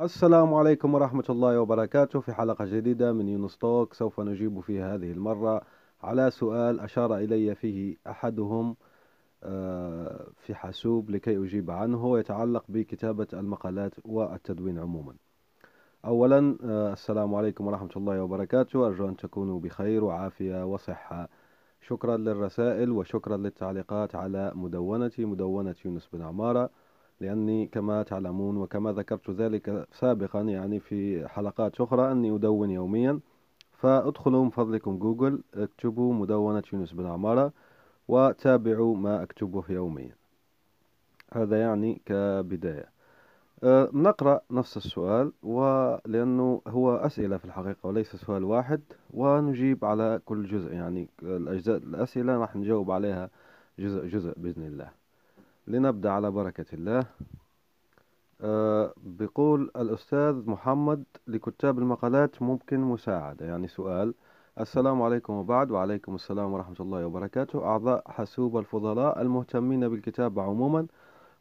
السلام عليكم ورحمة الله وبركاته في حلقة جديدة من يونس توك. سوف نجيب في هذه المرة على سؤال أشار إلي فيه أحدهم آه، في حاسوب لكي أجيب عنه. ويتعلق بكتابة المقالات والتدوين عموما. أولا آه، السلام عليكم ورحمة الله وبركاته. أرجو أن تكونوا بخير وعافية وصحة. شكرا للرسائل وشكرا للتعليقات على مدونتي مدونة يونس بن عمارة. لأني كما تعلمون وكما ذكرت ذلك سابقا يعني في حلقات أخرى أني أدون يوميا. فأدخلوا من فضلكم جوجل اكتبوا مدونة يونس بن عمارة وتابعوا ما أكتبه يوميا. هذا يعني كبداية. أه نقرأ نفس السؤال ولأنه هو أسئلة في الحقيقة وليس سؤال واحد ونجيب على كل جزء يعني الأجزاء الأسئلة راح نجاوب عليها جزء جزء بإذن الله. لنبدأ على بركة الله. أه بيقول الأستاذ محمد لكتاب المقالات ممكن مساعدة. يعني سؤال السلام عليكم وبعد. وعليكم السلام ورحمة الله وبركاته. أعضاء حاسوب الفضلاء المهتمين بالكتابة عموما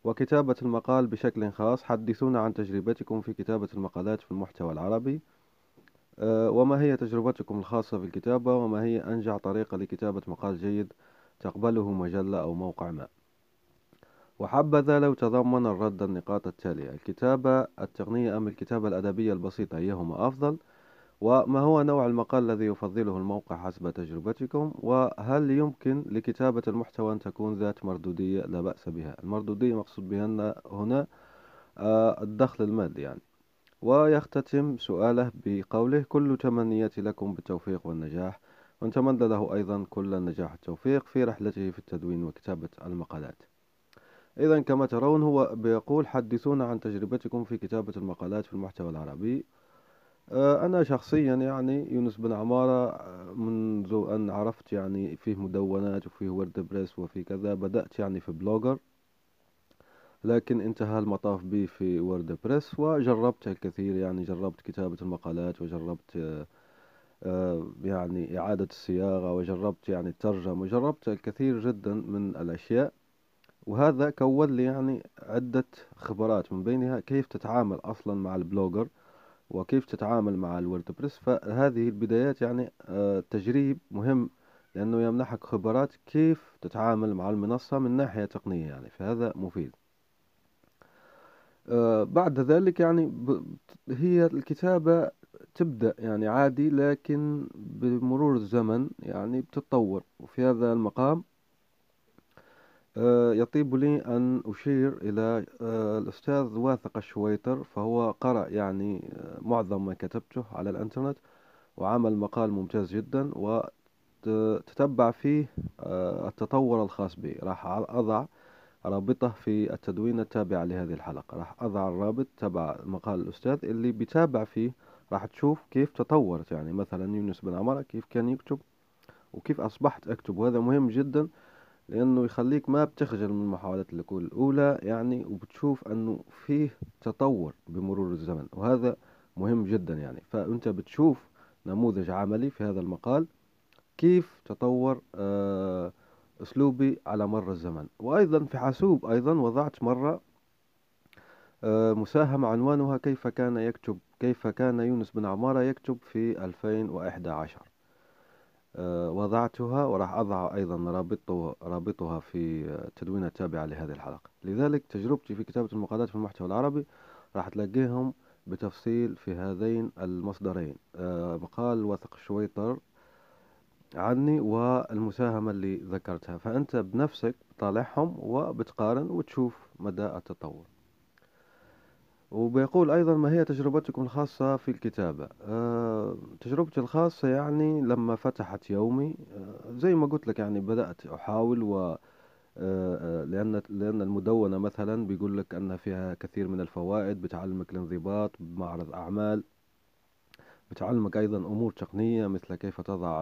وكتابة المقال بشكل خاص. حدثونا عن تجربتكم في كتابة المقالات في المحتوى العربي. أه وما هي تجربتكم الخاصة في الكتابة؟ وما هي أنجع طريقة لكتابة مقال جيد تقبله مجلة أو موقع ما؟ وحبذا لو تضمن الرد النقاط التالية. الكتابة التقنية أم الكتابة الأدبية البسيطة؟ أيهما أفضل؟ وما هو نوع المقال الذي يفضله الموقع حسب تجربتكم؟ وهل يمكن لكتابة المحتوى أن تكون ذات مردودية؟ لا بأس بها. المردودية مقصود بها هنا آه، الدخل المادي يعني. ويختتم سؤاله بقوله كل تمنياتي لكم بالتوفيق والنجاح. ونتمنى له أيضا كل النجاح والتوفيق في رحلته في التدوين وكتابة المقالات. إذا كما ترون هو بيقول حدثونا عن تجربتكم في كتابة المقالات في المحتوى العربي. آه، أنا شخصيا يعني يونس بن عمارة آه، منذ أن عرفت يعني فيه مدونات وفيه ووردبريس وفي كذا بدأت يعني في بلوجر لكن انتهى المطاف بي في ووردبريس وجربت الكثير يعني جربت كتابة المقالات وجربت آه، يعني إعادة الصياغة وجربت يعني الترجمة وجربت الكثير جدا من الأشياء. وهذا كون لي يعني عدة خبرات من بينها كيف تتعامل أصلا مع البلوجر وكيف تتعامل مع الوردبريس. فهذه البدايات يعني آه، تجريب مهم لأنه يمنحك خبرات كيف تتعامل مع المنصة من ناحية تقنية يعني فهذا مفيد. آه، بعد ذلك يعني هي الكتابة تبدأ يعني عادي لكن بمرور الزمن يعني بتتطور وفي هذا المقام آه، يطيب لي أن أشير إلى آه، الأستاذ واثق الشويتر فهو قرأ يعني آه، معظم ما كتبته على الإنترنت وعمل مقال ممتاز جدا وتتبع فيه التطور الخاص بي. راح أضع رابطة في التدوين التابع لهذه الحلقة. راح أضع الرابط تبع مقال الأستاذ اللي بيتابع فيه. راح تشوف كيف تطورت يعني مثلا يونس بن عمرة كيف كان يكتب وكيف أصبحت أكتب. وهذا مهم جدا لأنه يخليك ما بتخجل من محاولات الكل الأولى يعني وبتشوف أنه فيه تطور بمرور الزمن وهذا مهم جدا يعني. فأنت بتشوف نموذج عملي في هذا المقال كيف تطور آه، أسلوبي على مر الزمن. وأيضا في حاسوب أيضا وضعت مرة آه، مساهمة عنوانها كيف كان يكتب كيف كان يونس بن عمارة يكتب في 2011 آه، وضعتها وراح أضع أيضا رابطه رابطها في التدوين التابعة لهذه الحلقة. لذلك تجربتي في كتابة المقالات في المحتوى العربي راح تلاقيهم بتفصيل في هذين المصدرين. آه، مقال وثق شويطر عني والمساهمة اللي ذكرتها. فأنت بنفسك بتطالعهم وبتقارن وتشوف مدى التطور. وبيقول أيضا ما هي تجربتكم الخاصة في الكتابة. أه تجربتي الخاصة يعني لما فتحت يومي أه زي ما قلت لك يعني بدأت أحاول لأن لأن المدونة مثلا بيقول لك أن فيها كثير من الفوائد بتعلمك الانضباط بمعرض أعمال بتعلمك أيضا أمور تقنية مثل كيف تضع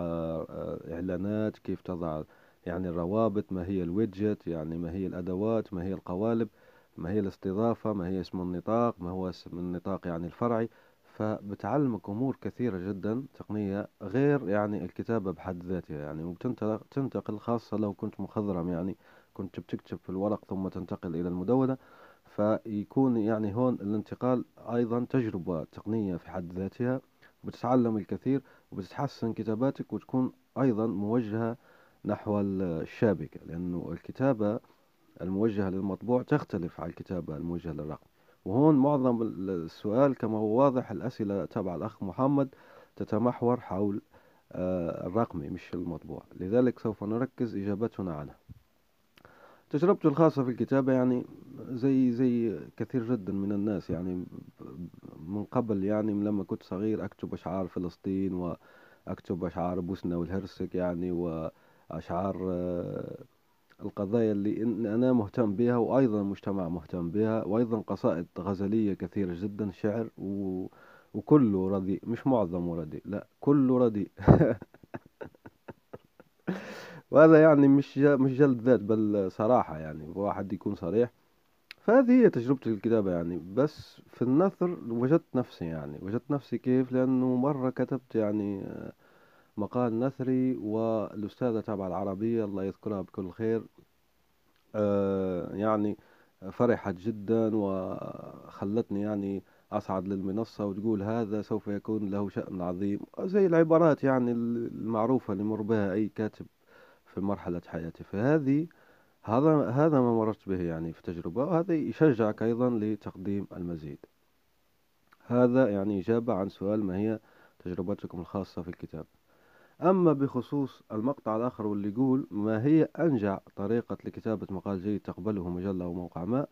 إعلانات كيف تضع يعني الروابط ما هي الويدجت يعني ما هي الأدوات ما هي القوالب. ما هي الاستضافة ما هي اسم النطاق ما هو اسم النطاق يعني الفرعي. فبتعلمك أمور كثيرة جدا تقنية غير يعني الكتابة بحد ذاتها يعني وبتنتقل خاصة لو كنت مخضرم يعني كنت بتكتب في الورق ثم تنتقل إلى المدونة. فيكون يعني هون الانتقال أيضا تجربة تقنية في حد ذاتها بتتعلم الكثير وبتتحسن كتاباتك وتكون أيضا موجهة نحو الشابكة. لأنه الكتابة الموجهة للمطبوع تختلف عن الكتابة الموجهة للرقم. وهون معظم السؤال كما هو واضح الأسئلة تبع الأخ محمد تتمحور حول آه، الرقمي مش المطبوع. لذلك سوف نركز إجابتنا عنها تجربتي الخاصة في الكتابة يعني زي زي كثير جدا من الناس يعني من قبل يعني من لما كنت صغير أكتب أشعار فلسطين وأكتب أشعار بوسنا والهرسك يعني وأشعار آه، القضايا اللي أنا مهتم بها وأيضا المجتمع مهتم بها وأيضا قصائد غزلية كثيرة جدا شعر و... وكله رديء مش معظمه رديء لا كله رديء. وهذا يعني مش مش جلد ذات بل صراحة يعني واحد يكون صريح. فهذه هي تجربتي الكتابة يعني. بس في النثر وجدت نفسي يعني وجدت نفسي كيف؟ لأنه مرة كتبت يعني مقال نثري والأستاذة تبع العربية الله يذكرها بكل خير. آه، يعني فرحت جدا وخلتني يعني أصعد للمنصة وتقول هذا سوف يكون له شأن عظيم. زي العبارات يعني المعروفة اللي مر بها أي كاتب في مرحلة حياته. فهذه هذا هذا ما مررت به يعني في تجربة وهذا يشجعك أيضا لتقديم المزيد. هذا يعني إجابة عن سؤال ما هي تجربتكم الخاصة في الكتاب؟ أما بخصوص المقطع الآخر واللي يقول ما هي أنجع طريقة لكتابة مقال جيد تقبله مجلة وموقع ما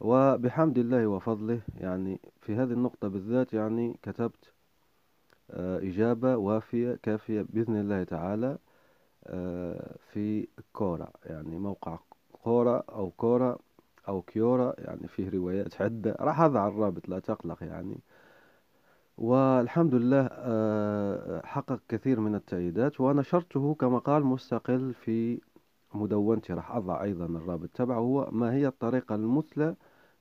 وبحمد الله وفضله يعني في هذه النقطة بالذات يعني كتبت آه، إجابة وافية كافية بإذن الله تعالى آه، في كورا يعني موقع كورا أو كورا أو كيورا يعني فيه روايات عدة راح أضع الرابط لا تقلق يعني. والحمد لله آه، حقق كثير من التأييدات ونشرته كمقال مستقل في مدونتي. راح أضع أيضا الرابط تبعه هو ما هي الطريقة المثلى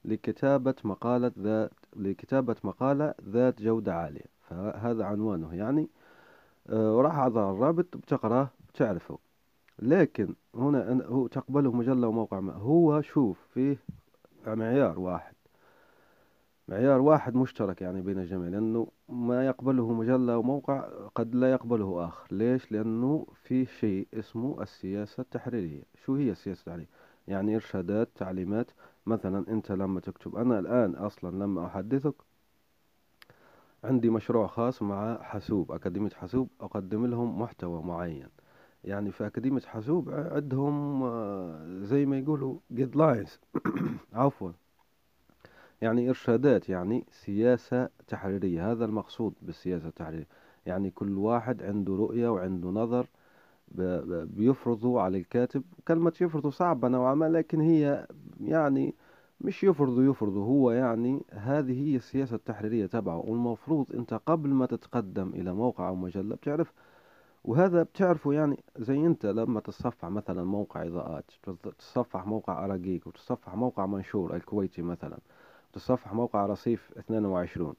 لكتابة مقالة ذات لكتابة مقالة ذات جودة عالية. فهذا عنوانه يعني. آه، وراح أضع الرابط بتقرأه بتعرفه. لكن هنا هو تقبله مجلة وموقع ما. هو شوف فيه معيار واحد. معيار واحد مشترك يعني بين الجميع لأنه ما يقبله مجلة وموقع قد لا يقبله آخر. ليش؟ لأنه في شيء اسمه السياسة التحريرية. شو هي السياسة التحريرية؟ يعني إرشادات تعليمات. مثلا أنت لما تكتب أنا الآن أصلا لما أحدثك عندي مشروع خاص مع حاسوب أكاديمية حاسوب أقدم لهم محتوى معين. يعني في أكاديمية حاسوب عندهم آه، زي ما يقولوا جيدلاينز عفوا. يعني إرشادات يعني سياسة تحريرية هذا المقصود بالسياسة التحريرية. يعني كل واحد عنده رؤية وعنده نظر بيفرضوا على الكاتب. كلمة يفرضوا صعبة نوعا ما لكن هي يعني مش يفرضوا يفرضوا هو يعني هذه هي السياسة التحريرية تبعه. والمفروض أنت قبل ما تتقدم إلى موقع أو مجلة بتعرف. وهذا بتعرفه يعني زي أنت لما تتصفح مثلا موقع إضاءات تتصفح موقع أراجيك وتتصفح موقع منشور الكويتي مثلا. تتصفح موقع رصيف 22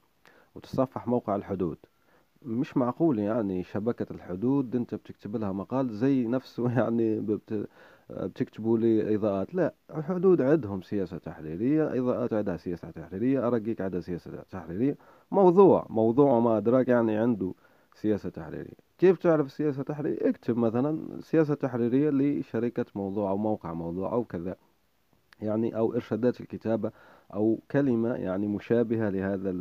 وتتصفح موقع الحدود. مش معقول يعني شبكة الحدود انت بتكتب لها مقال زي نفسه يعني بتكتبوا لي إضاءات لا الحدود عندهم سياسة تحريرية إضاءات عندها سياسة تحريرية أرقيك عندها سياسة تحريرية. موضوع موضوع ما أدراك يعني عنده سياسة تحريرية. كيف تعرف السياسة التحريرية اكتب مثلا سياسة تحريرية لشركة موضوع أو موقع موضوع أو كذا يعني أو إرشادات الكتابة أو كلمة يعني مشابهة لهذا.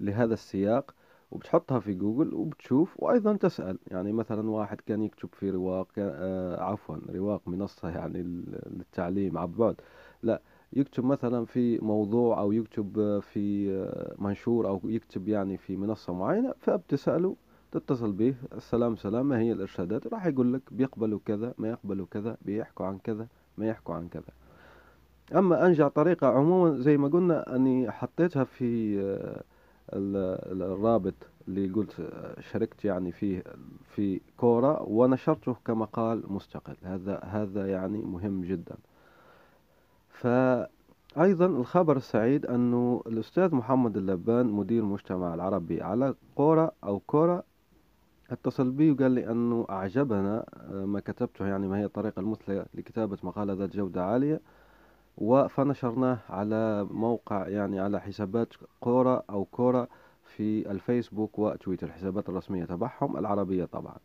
لهذا السياق وبتحطها في جوجل وبتشوف وأيضا تسأل يعني مثلا واحد كان يكتب في رواق آه عفوا رواق منصة يعني للتعليم عن بعد لا يكتب مثلا في موضوع أو يكتب في منشور أو يكتب يعني في منصة معينة فبتسأله تتصل به السلام سلام ما هي الإرشادات راح يقول لك بيقبلوا كذا ما يقبلوا كذا بيحكوا عن كذا ما يحكوا عن كذا أما أنجع طريقة عموما زي ما قلنا أني حطيتها في آه، الرابط اللي قلت آه، شاركت يعني فيه في كورة ونشرته كمقال مستقل. هذا هذا يعني مهم جدا. فأيضا الخبر السعيد أنه الأستاذ محمد اللبان مدير المجتمع العربي على قورة أو كورة اتصل بي وقال لي أنه أعجبنا آه، ما كتبته يعني ما هي الطريقة المثلى لكتابة مقالة ذات جودة عالية. فنشرناه على موقع يعني على حسابات قورة أو كورة في الفيسبوك وتويتر الحسابات الرسمية تبعهم العربية طبعا.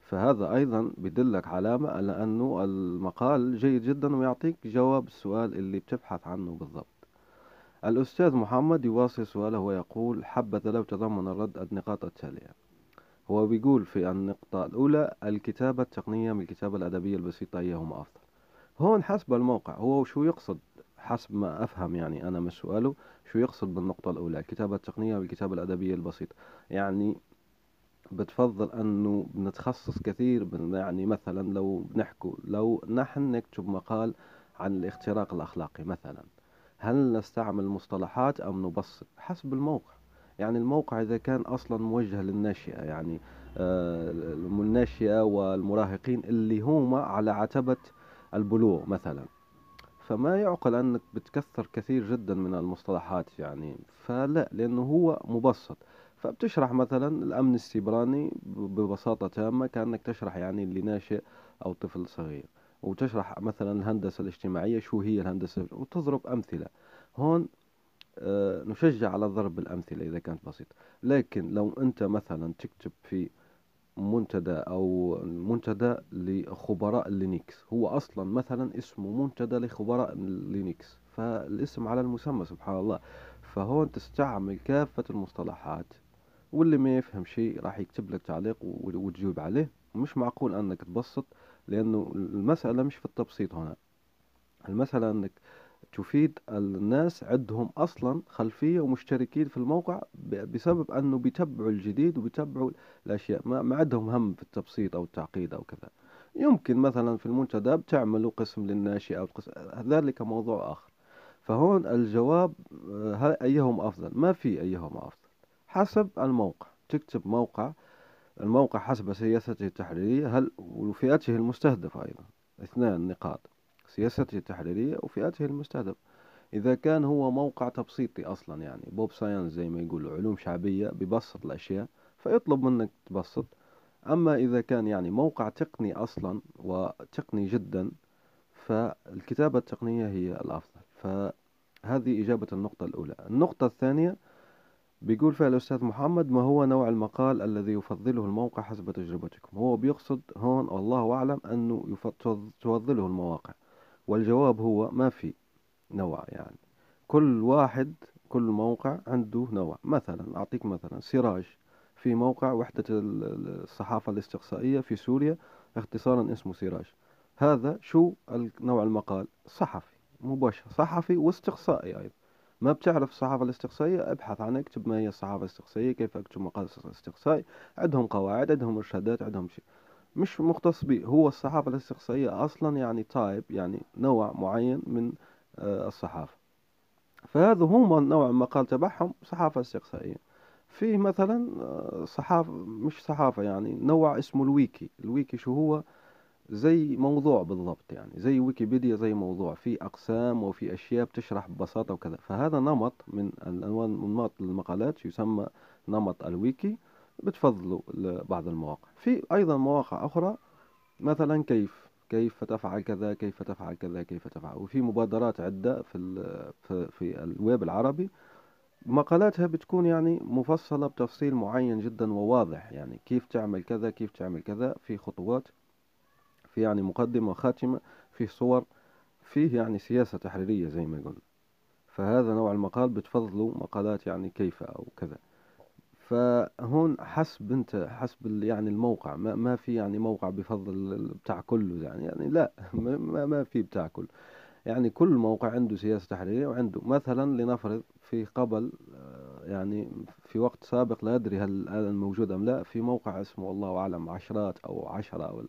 فهذا أيضا بدلك علامة على أنه المقال جيد جدا ويعطيك جواب السؤال اللي بتبحث عنه بالضبط. الأستاذ محمد يواصل سؤاله ويقول حبذا لو تضمن الرد النقاط التالية هو بيقول في النقطة الأولى الكتابة التقنية من الكتابة الأدبية البسيطة أيهما أفضل هون حسب الموقع. هو شو يقصد؟ حسب ما أفهم يعني أنا من سؤاله شو يقصد بالنقطة الأولى؟ الكتابة التقنية والكتابة الأدبية البسيطة؟ يعني بتفضل أنه بنتخصص كثير يعني مثلا لو بنحكوا لو نحن نكتب مقال عن الاختراق الأخلاقي مثلا هل نستعمل مصطلحات أم نبسط؟ حسب الموقع. يعني الموقع إذا كان أصلا موجه للناشئة يعني آه، الناشئة والمراهقين اللي هم على عتبة البلوغ مثلا. فما يعقل أنك بتكثر كثير جدا من المصطلحات يعني. فلا لأنه هو مبسط. فبتشرح مثلا الأمن السيبراني ببساطة تامة كأنك تشرح يعني لناشئ أو طفل صغير. وتشرح مثلا الهندسة الاجتماعية شو هي الهندسة؟ وتضرب أمثلة. هون آه، نشجع على ضرب الأمثلة إذا كانت بسيطة. لكن لو أنت مثلا تكتب في منتدى أو منتدى لخبراء لينكس. هو أصلا مثلا اسمه منتدى لخبراء لينكس. فالاسم على المسمى سبحان الله. فهون تستعمل كافة المصطلحات واللي ما يفهم شيء راح يكتب لك تعليق وتجاوب عليه. مش معقول أنك تبسط لأنه المسألة مش في التبسيط هنا. المسألة أنك تفيد الناس عندهم أصلا خلفية ومشتركين في الموقع بسبب أنه بيتبعوا الجديد وبيتبعوا الأشياء ما, ما عندهم هم في التبسيط أو التعقيد أو كذا. يمكن مثلا في المنتدى بتعملوا قسم للناشئة أو قسم ذلك موضوع آخر. فهون الجواب آه، أيهم أفضل؟ ما في أيهم أفضل. حسب الموقع. تكتب موقع الموقع حسب سياسته التحريرية هل وفئته المستهدفة أيضا. اثنان نقاط. سياسته التحريرية وفئاته المستهدف إذا كان هو موقع تبسيطي أصلا يعني بوب ساينس زي ما يقولوا علوم شعبية ببسط الأشياء فيطلب منك تبسط. أما إذا كان يعني موقع تقني أصلا وتقني جدا فالكتابة التقنية هي الأفضل. فهذه إجابة النقطة الأولى. النقطة الثانية بيقول فيها الأستاذ محمد ما هو نوع المقال الذي يفضله الموقع حسب تجربتكم؟ هو بيقصد هون والله أعلم أنه تفضله المواقع. والجواب هو ما في نوع يعني. كل واحد كل موقع عنده نوع. مثلا أعطيك مثلا سراج في موقع وحدة الصحافة الاستقصائية في سوريا اختصارا اسمه سراج. هذا شو نوع المقال؟ صحفي مباشر صحفي واستقصائي أيضا. ما بتعرف الصحافة الاستقصائية؟ ابحث عنها اكتب ما هي الصحافة الاستقصائية كيف أكتب مقال استقصائي عندهم قواعد عندهم إرشادات عندهم شيء. مش مختص به هو الصحافة الاستقصائية أصلا يعني type يعني نوع معين من آه، الصحافة. فهذا هم نوع المقال تبعهم صحافة استقصائية. في مثلا آه، صحافة مش صحافة يعني نوع اسمه الويكي. الويكي شو هو؟ زي موضوع بالضبط يعني زي ويكيبيديا زي موضوع. في أقسام وفي أشياء بتشرح ببساطة وكذا. فهذا نمط من الأنواع نمط المقالات يسمى نمط الويكي. بتفضلوا بعض المواقع. في أيضا مواقع أخرى مثلا كيف كيف تفعل كذا كيف تفعل كذا كيف تفعل. وفي مبادرات عدة في في, الويب العربي. مقالاتها بتكون يعني مفصلة بتفصيل معين جدا وواضح. يعني كيف تعمل كذا كيف تعمل كذا. في خطوات في يعني مقدمة وخاتمة في صور فيه يعني سياسة تحريرية زي ما قلنا فهذا نوع المقال بتفضلوا مقالات يعني كيف أو كذا. فهون حسب أنت حسب يعني الموقع. ما, ما في يعني موقع بفضل بتاع كله يعني. يعني لا ما, ما في بتاع كله. يعني كل موقع عنده سياسة تحريرية وعنده. مثلا لنفرض في قبل يعني في وقت سابق لا أدري هل الآن موجود أم لا في موقع اسمه الله أعلم عشرات أو عشرة أو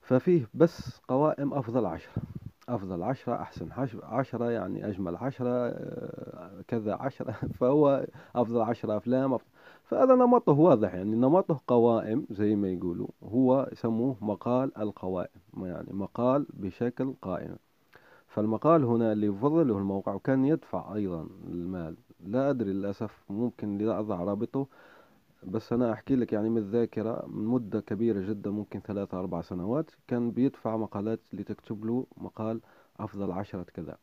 ففيه بس قوائم أفضل عشرة. أفضل عشرة أحسن عشرة يعني أجمل عشرة آه، كذا عشرة. فهو أفضل عشرة أفلام. أفضل فهذا نمطه واضح يعني نمطه قوائم زي ما يقولوا. هو يسموه مقال القوائم يعني مقال بشكل قائم. فالمقال هنا اللي يفضله الموقع وكان يدفع أيضا المال. لا أدري للأسف ممكن لا أضع رابطه بس أنا أحكي لك يعني من الذاكرة من مدة كبيرة جدا ممكن ثلاثة أربع سنوات كان بيدفع مقالات لتكتب له مقال أفضل عشرة كذا.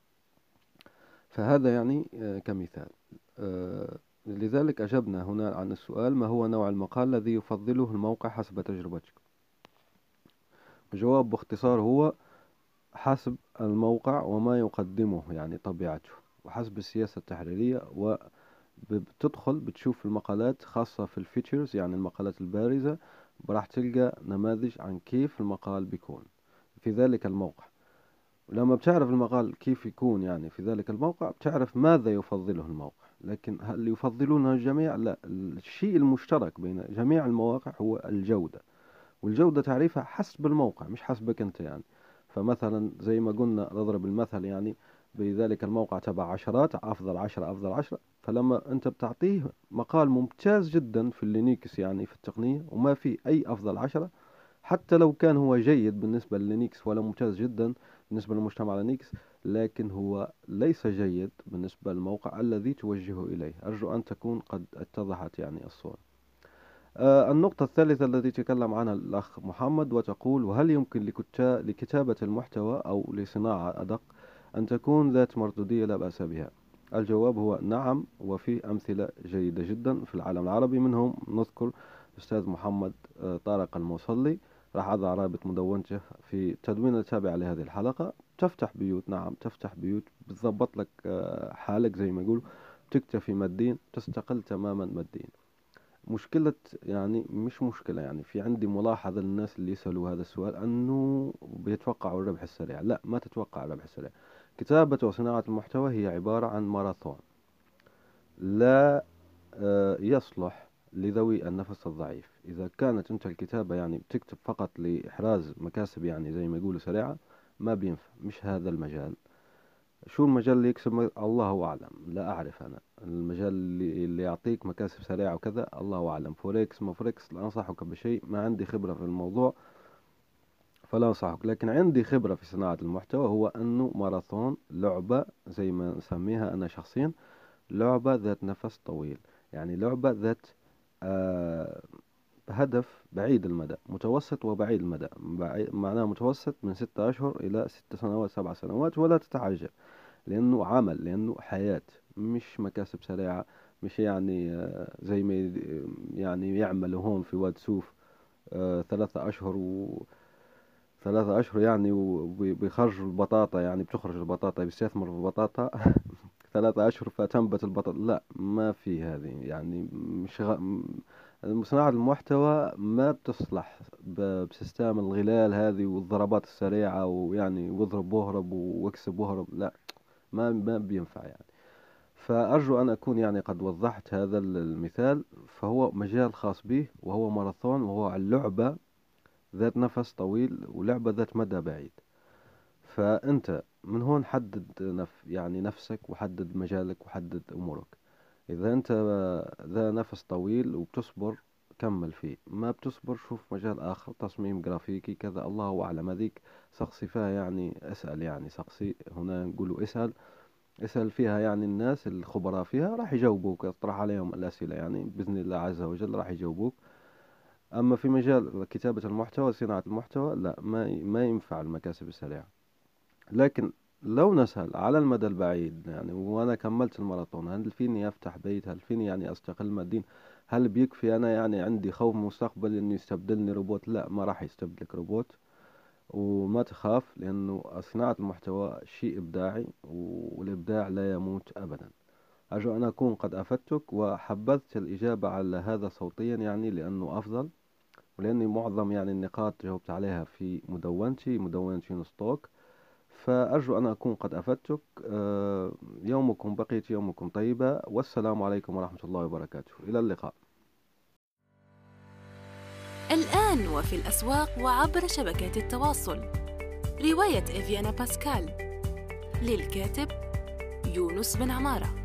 فهذا يعني آه، كمثال. آه، لذلك أجبنا هنا عن السؤال ما هو نوع المقال الذي يفضله الموقع حسب تجربتك الجواب باختصار هو حسب الموقع وما يقدمه يعني طبيعته وحسب السياسة التحريرية وبتدخل بتشوف المقالات خاصة في الفيتشرز يعني المقالات البارزة راح تلقى نماذج عن كيف المقال بيكون. في ذلك الموقع. ولما بتعرف المقال كيف يكون يعني في ذلك الموقع بتعرف ماذا يفضله الموقع. لكن هل يفضلونه الجميع؟ لا. الشيء المشترك بين جميع المواقع هو الجودة. والجودة تعريفها حسب الموقع مش حسبك أنت يعني. فمثلا زي ما قلنا نضرب المثل يعني بذلك الموقع تبع عشرات أفضل عشرة أفضل عشرة. فلما أنت بتعطيه مقال ممتاز جدا في اللينكس يعني في التقنية وما في أي أفضل عشرة حتى لو كان هو جيد بالنسبة للينكس ولا ممتاز جدا بالنسبة للمجتمع لينكس لكن هو ليس جيد بالنسبة للموقع الذي توجهه إليه. أرجو أن تكون قد اتضحت يعني الصورة. آه، النقطة الثالثة التي تكلم عنها الأخ محمد وتقول وهل يمكن لكتابة المحتوى أو لصناعة أدق أن تكون ذات مردودية لا بأس بها. الجواب هو نعم وفي أمثلة جيدة جدا في العالم العربي منهم نذكر الأستاذ محمد آه، طارق المصلي راح أضع رابط مدونته في التدوين التابع لهذه الحلقة. تفتح بيوت نعم تفتح بيوت بتضبط لك آه، حالك زي ما يقولوا تكتفي ماديا تستقل تماما ماديا مشكلة يعني مش مشكلة يعني في عندي ملاحظة للناس اللي يسألوا هذا السؤال أنه بيتوقعوا الربح السريع. لا ما تتوقع الربح السريع. كتابة وصناعة المحتوى هي عبارة عن ماراثون. لا آه، يصلح لذوي النفس الضعيف. إذا كانت أنت الكتابة يعني بتكتب فقط لإحراز مكاسب يعني زي ما يقولوا سريعة ما بينفع مش هذا المجال. شو المجال اللي يكسب؟ الله أعلم. لا أعرف أنا. المجال اللي, اللي يعطيك مكاسب سريعة وكذا الله أعلم. فوركس ما فوركس لا أنصحك بشيء. ما عندي خبرة في الموضوع. فلا أنصحك. لكن عندي خبرة في صناعة المحتوى هو أنه ماراثون لعبة زي ما نسميها أنا شخصيا لعبة ذات نفس طويل. يعني لعبة ذات آه هدف بعيد المدى متوسط وبعيد المدى. معناه متوسط من ستة أشهر إلى ست سنوات سبع سنوات ولا تتعجل لأنه عمل لأنه حياة مش مكاسب سريعة مش يعني آه، زي ما يعني يعملوا هون في واد سوف آه، ثلاثة أشهر و ثلاثة أشهر يعني وبيخرجوا البطاطا يعني بتخرج البطاطا بيستثمر في البطاطا. ثلاثة أشهر فتنبت البطاطا. لا ما في هذه يعني مش غ... صناعة المحتوى ما بتصلح بسيستم الغلال هذه والضربات السريعة ويعني واضرب واهرب واكسب واهرب. لا ما ما بينفع يعني. فأرجو أن أكون يعني قد وضحت هذا المثال. فهو مجال خاص به وهو ماراثون وهو اللعبة ذات نفس طويل ولعبة ذات مدى بعيد. فأنت من هون حدد نف يعني نفسك وحدد مجالك وحدد أمورك. إذا أنت ذا نفس طويل وبتصبر كمل فيه. ما بتصبر شوف مجال آخر تصميم جرافيكي كذا. الله أعلم. هذيك سقسي فيها يعني أسأل يعني. سقسي هنا نقولوا اسأل. اسأل فيها يعني الناس الخبراء فيها راح يجاوبوك. اطرح عليهم الأسئلة يعني. بإذن الله عز وجل راح يجاوبوك. أما في مجال كتابة المحتوى صناعة المحتوى لا ما ما ينفع المكاسب السريعة. لكن لو نسأل على المدى البعيد يعني وأنا كملت الماراثون هل فيني أفتح بيت؟ هل فيني يعني أستقل ماديا هل بيكفي أنا يعني عندي خوف مستقبل إنه يستبدلني روبوت؟ لا ما راح يستبدلك روبوت. وما تخاف لأنه صناعة المحتوى شيء إبداعي والإبداع لا يموت أبدا. أرجو أن أكون قد أفدتك وحبذت الإجابة على هذا صوتيا يعني لأنه أفضل ولأني معظم يعني النقاط جاوبت عليها في مدونتي مدونة يونستوك فأرجو أن أكون قد أفدتك. آه، يومكم بقية يومكم طيبة والسلام عليكم ورحمة الله وبركاته. إلى اللقاء. الآن وفي الأسواق وعبر شبكات التواصل. رواية إفيانا باسكال. للكاتب يونس بن عمارة.